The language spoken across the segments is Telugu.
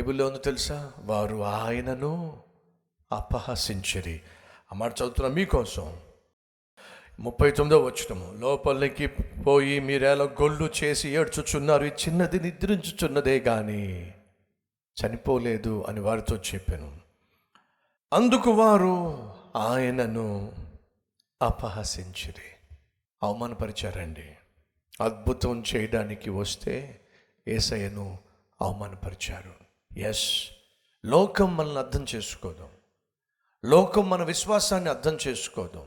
బైబిల్లో ఉంది తెలుసా? వారు ఆయనను అపహసించరి. అమ్మాట చదువుతున్నా మీకోసం. ముప్పై తొమ్మిదో వచ్చినము లోపలికి పోయి మీరేలా గొల్లు చేసి ఏడ్చుచున్నారు. ఈ చిన్నది నిద్రించుచున్నదే కానీ చనిపోలేదు అని వారితో చెప్పాను. అందుకు వారు ఆయనను అపహసించిరి. అవమానపరిచారండి. అద్భుతం చేయడానికి వస్తే ఏసయ్యను అవమానపరిచారు. ఎస్ లోకం మనల్ని అర్థం చేసుకోదు. లోకం మన విశ్వాసాన్ని అర్థం చేసుకోదు.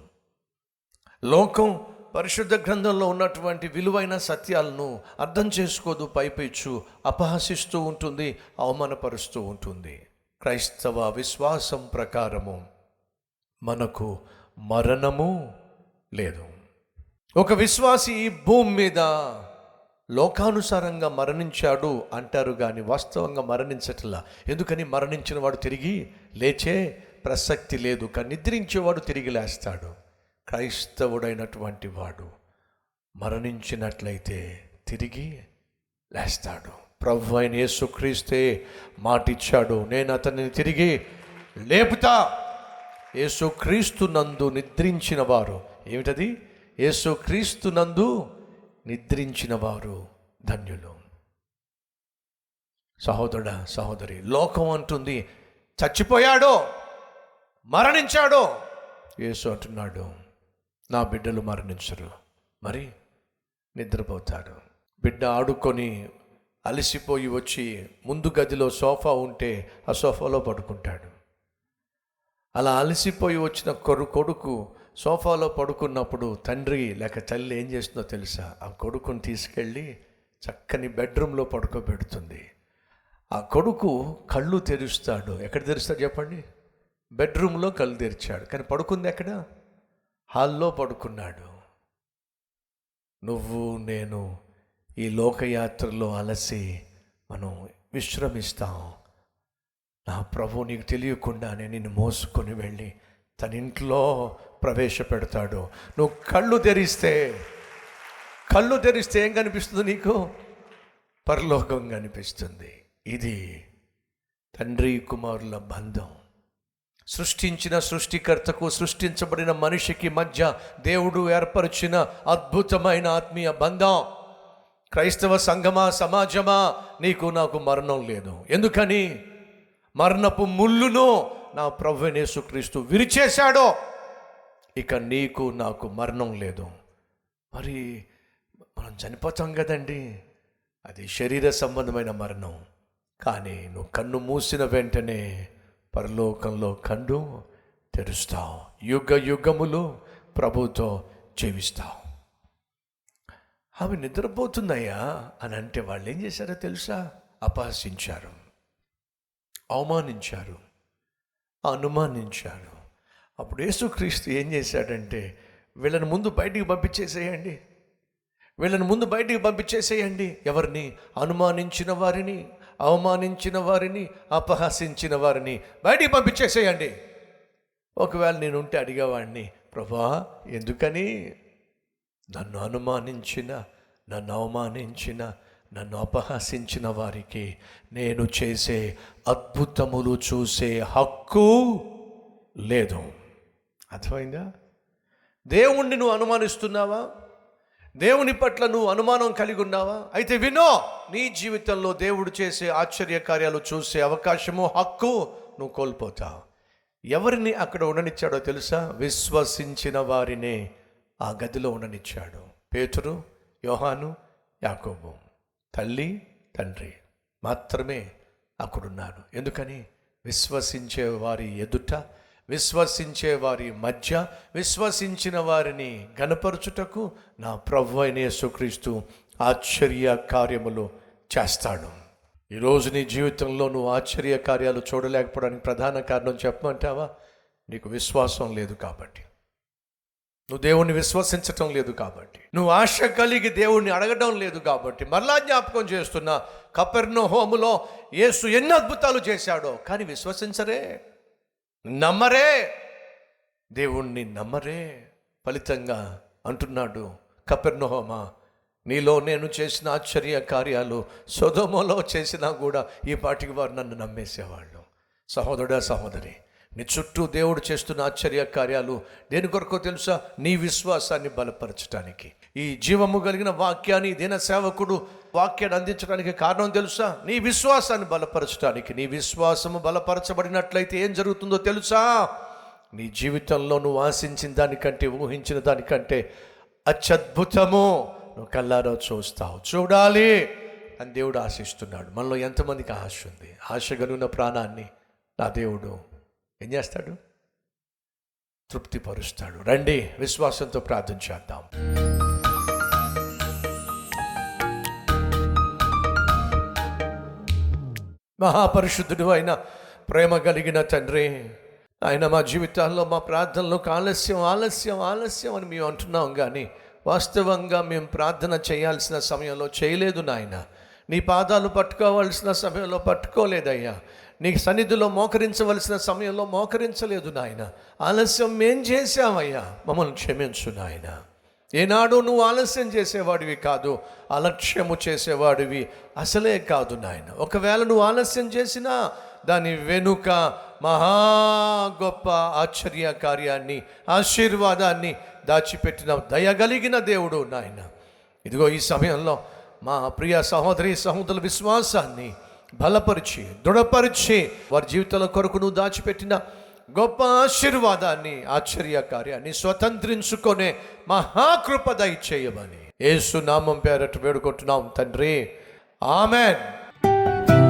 లోకం పరిశుద్ధ గ్రంథంలో ఉన్నటువంటి విలువైన సత్యాలను అర్థం చేసుకోదు పైపెచ్చు అపహసిస్తూ ఉంటుంది అవమానపరుస్తూ ఉంటుంది. క్రైస్తవ విశ్వాసం ప్రకారము మనకు మరణము లేదు. ఒక విశ్వాసి ఈ భూమి మీద లోకానుసారంగా మరణించాడు అంటారు కానీ వాస్తవంగా మరణించట్లా. ఎందుకని మరణించిన వాడు తిరిగి లేచే ప్రసక్తి లేదు కానీ నిద్రించేవాడు తిరిగి లేస్తాడు. క్రైస్తవుడైనటువంటి వాడు మరణించినట్లయితే తిరిగి లేస్తాడు. ప్రభు అయిన యేసుక్రీస్తే మాటిచ్చాడు. నేను అతన్ని తిరిగి లేపుతా. యేసుక్రీస్తు నందు నిద్రించిన వారు ఏమిటది? యేసుక్రీస్తు నందు నిద్రించిన వారు ధన్యులు. సహోదరుడ సహోదరి లోకం అంటుంది చచ్చిపోయాడో మరణించాడో. యేసు అంటున్నాడు నా బిడ్డలు మరణించరు మరి నిద్రపోతాడు బిడ్డ ఆడుకొని అలసిపోయి వచ్చి ముందు గదిలో సోఫా ఉంటే ఆ సోఫాలో పడుకుంటాడు. అలా అలసిపోయి వచ్చిన కొరు కొడుకు సోఫాలో పడుకున్నప్పుడు తండ్రి లేక తల్లి ఏం చేస్తుందో తెలుసా? ఆ కొడుకుని తీసుకెళ్ళి చక్కని బెడ్రూమ్లో పడుకోబెడుతుంది. ఆ కొడుకు కళ్ళు తెరుస్తాడు. ఎక్కడ తెరుస్తాడు చెప్పండి? బెడ్రూమ్లో కళ్ళు తెరిచాడు. కానీ పడుకుంది ఎక్కడ? హాల్లో పడుకున్నాడు. నువ్వు నేను ఈ లోకయాత్రలో అలసి మనం విశ్రమిస్తాం. నా ప్రభు నీకు తెలియకుండానే నిన్ను మోసుకొని వెళ్ళి తన ఇంట్లో ప్రవేశపెడతాడు. నువ్వు కళ్ళు తెరిస్తే కళ్ళు తెరిస్తే ఏం కనిపిస్తుంది నీకు? పరలోకం కనిపిస్తుంది. ఇది తండ్రి కుమారుల బంధం. సృష్టించిన సృష్టికర్తకు సృష్టించబడిన మనిషికి మధ్య దేవుడు ఏర్పరిచిన అద్భుతమైన ఆత్మీయ బంధం. క్రైస్తవ సంఘమా సమాజమా నీకు నాకు మరణం లేదు. ఎందుకని? మరణపు ముళ్ళును నా ప్రభు నేసుక్రీస్తు విరిచేశాడో. ఇక నీకు నాకు మరణం లేదు. మరి మనం చనిపోతాం కదండి. అది శరీర సంబంధమైన మరణం. కానీ నువ్వు కన్ను మూసిన వెంటనే పరలోకంలో కన్ను తెరుస్తావు. యుగ యుగములు ప్రభుతో జీవిస్తావు. ఆమె నిద్రపోతుందయ్యా అని అంటే వాళ్ళు ఏం చేశారో తెలుసా? అపహసించారు. అవమానించారు. అనుమానించారు. అప్పుడు యేసుక్రీస్తు ఏం చేశాడంటే వీళ్ళని ముందు బయటికి పంపించేసేయండి. వీళ్ళని ముందు బయటికి పంపించేసేయండి. ఎవరిని? అనుమానించిన వారిని అవమానించిన వారిని అపహసించిన వారిని బయటికి పంపించేసేయండి. ఒకవేళ నేను ఉంటే అడిగేవాడిని ప్రభా ఎందుకని? నన్ను అనుమానించిన నన్ను అవమానించిన నన్ను అపహసించిన వారికి నేను చేసే అద్భుతములు చూసే హక్కు లేదు. అర్థమైందా? దేవుణ్ణి నువ్వు అనుమానిస్తున్నావా? దేవుని పట్ల నువ్వు అనుమానం కలిగి ఉన్నావా? అయితే వినో నీ జీవితంలో దేవుడు చేసే ఆశ్చర్య కార్యాలు చూసే అవకాశము హక్కు నువ్వు కోల్పోతావు. ఎవరిని అక్కడ ఉండనిచ్చాడో తెలుసా? విశ్వసించిన వారినే ఆ గదిలో ఉండనిచ్చాడు. పేతురు యోహాను యాకోబు. తల్లి తండ్రి మాత్రమే అక్కడున్నాడు. ఎందుకని? విశ్వసించే వారి ఎదుట విశ్వసించే వారి మధ్య విశ్వసించిన వారిని గనపరచుటకు నా ప్రభు అయిన యేసుక్రీస్తు ఆశ్చర్య కార్యములు చేస్తాడు. ఈరోజు నీ జీవితంలో నువ్వు ఆశ్చర్య కార్యాలు చూడలేకపోవడానికి ప్రధాన కారణం చెప్పమంటావా? నీకు విశ్వాసం లేదు కాబట్టి. నువ్వు దేవుణ్ణి విశ్వసించటం లేదు కాబట్టి. నువ్వు ఆశ కలిగి దేవుణ్ణి అడగడం లేదు కాబట్టి. మరలా జ్ఞాపకం చేస్తున్నా కపెర్నో హోములో యేసు ఎన్ని అద్భుతాలు చేశాడో. కానీ విశ్వసించరే. నమ్మరే. దేవుణ్ణి నమ్మరే. ఫలితంగా అంటున్నాడు కపెర్నహోమా. నీలో నేను చేసిన ఆశ్చర్య కార్యాలు సొదమలో చేసినా కూడా ఈ పాటికి వారు నన్ను నమ్మేసేవాళ్ళు. సహోదరుడా సహోదరి నీ చుట్టూ దేవుడు చేస్తున్న ఆశ్చర్య కార్యాలు దేని కొరకు తెలుసా? నీ విశ్వాసాన్ని బలపరచడానికి ఈ జీవము కలిగిన వాక్యాన్ని దిన సేవకుడు వాక్యాన్ని అందించడానికి కారణం తెలుసా? నీ విశ్వాసాన్ని బలపరచడానికి నీ విశ్వాసము బలపరచబడినట్లయితే ఏం జరుగుతుందో తెలుసా? నీ జీవితంలో నువ్వు ఆశించిన దానికంటే ఊహించిన దానికంటే అత్యద్భుతము నువ్వు కల్లారో చూస్తావు. చూడాలి. అని దేవుడు ఆశిస్తున్నాడు. మనలో ఎంతమందికి ఆశ ఉంది? ఆశ కలిగిన ప్రాణాన్ని నా దేవుడు ఏం చేస్తాడు? తృప్తిపరుస్తాడు. రండి విశ్వాసంతో ప్రార్థన చేద్దాం. మహాపరిశుద్ధుడు అయిన ప్రేమ కలిగిన తండ్రి ఆయన మా జీవితాల్లో మా ప్రార్థనలకు ఆలస్యం ఆలస్యం ఆలస్యం అని మేము అంటున్నాం కానీ వాస్తవంగా మేము ప్రార్థన చేయాల్సిన సమయంలో చేయలేదు నాయన. నీ పాదాలు పట్టుకోవాల్సిన సమయంలో పట్టుకోలేదయ్యా. నీ సన్నిధిలో మోకరించవలసిన సమయంలో మోకరించలేదు నాయన. ఆలస్యం మేం చేశామయ్యా. మమ్మల్ని క్షమించు నాయన. ఏనాడు నువ్వు ఆలస్యం చేసేవాడివి కాదు అలక్ష్యము చేసేవాడివి అసలే కాదు నాయన. ఒకవేళ నువ్వు ఆలస్యం చేసినా దాని వెనుక మహా గొప్ప ఆశ్చర్య కార్యాన్ని ఆశీర్వాదాన్ని దాచిపెట్టిన దయగలిగిన దేవుడు నాయన. ఇదిగో ఈ సమయంలో మా ప్రియ సహోదరి సహోదరుల విశ్వాసాన్ని బలపరిచి దృఢపరిచి వారి జీవితాల కొరకు నువ్వు దాచిపెట్టిన గొప్ప ఆశీర్వాదాన్ని ఆశ్చర్య కార్యాన్ని స్వతంత్రించుకునే మహాకృప దయచేయమని యేసు నామం పేరట వేడుకుంటున్నాం తండ్రి. ఆమెన్.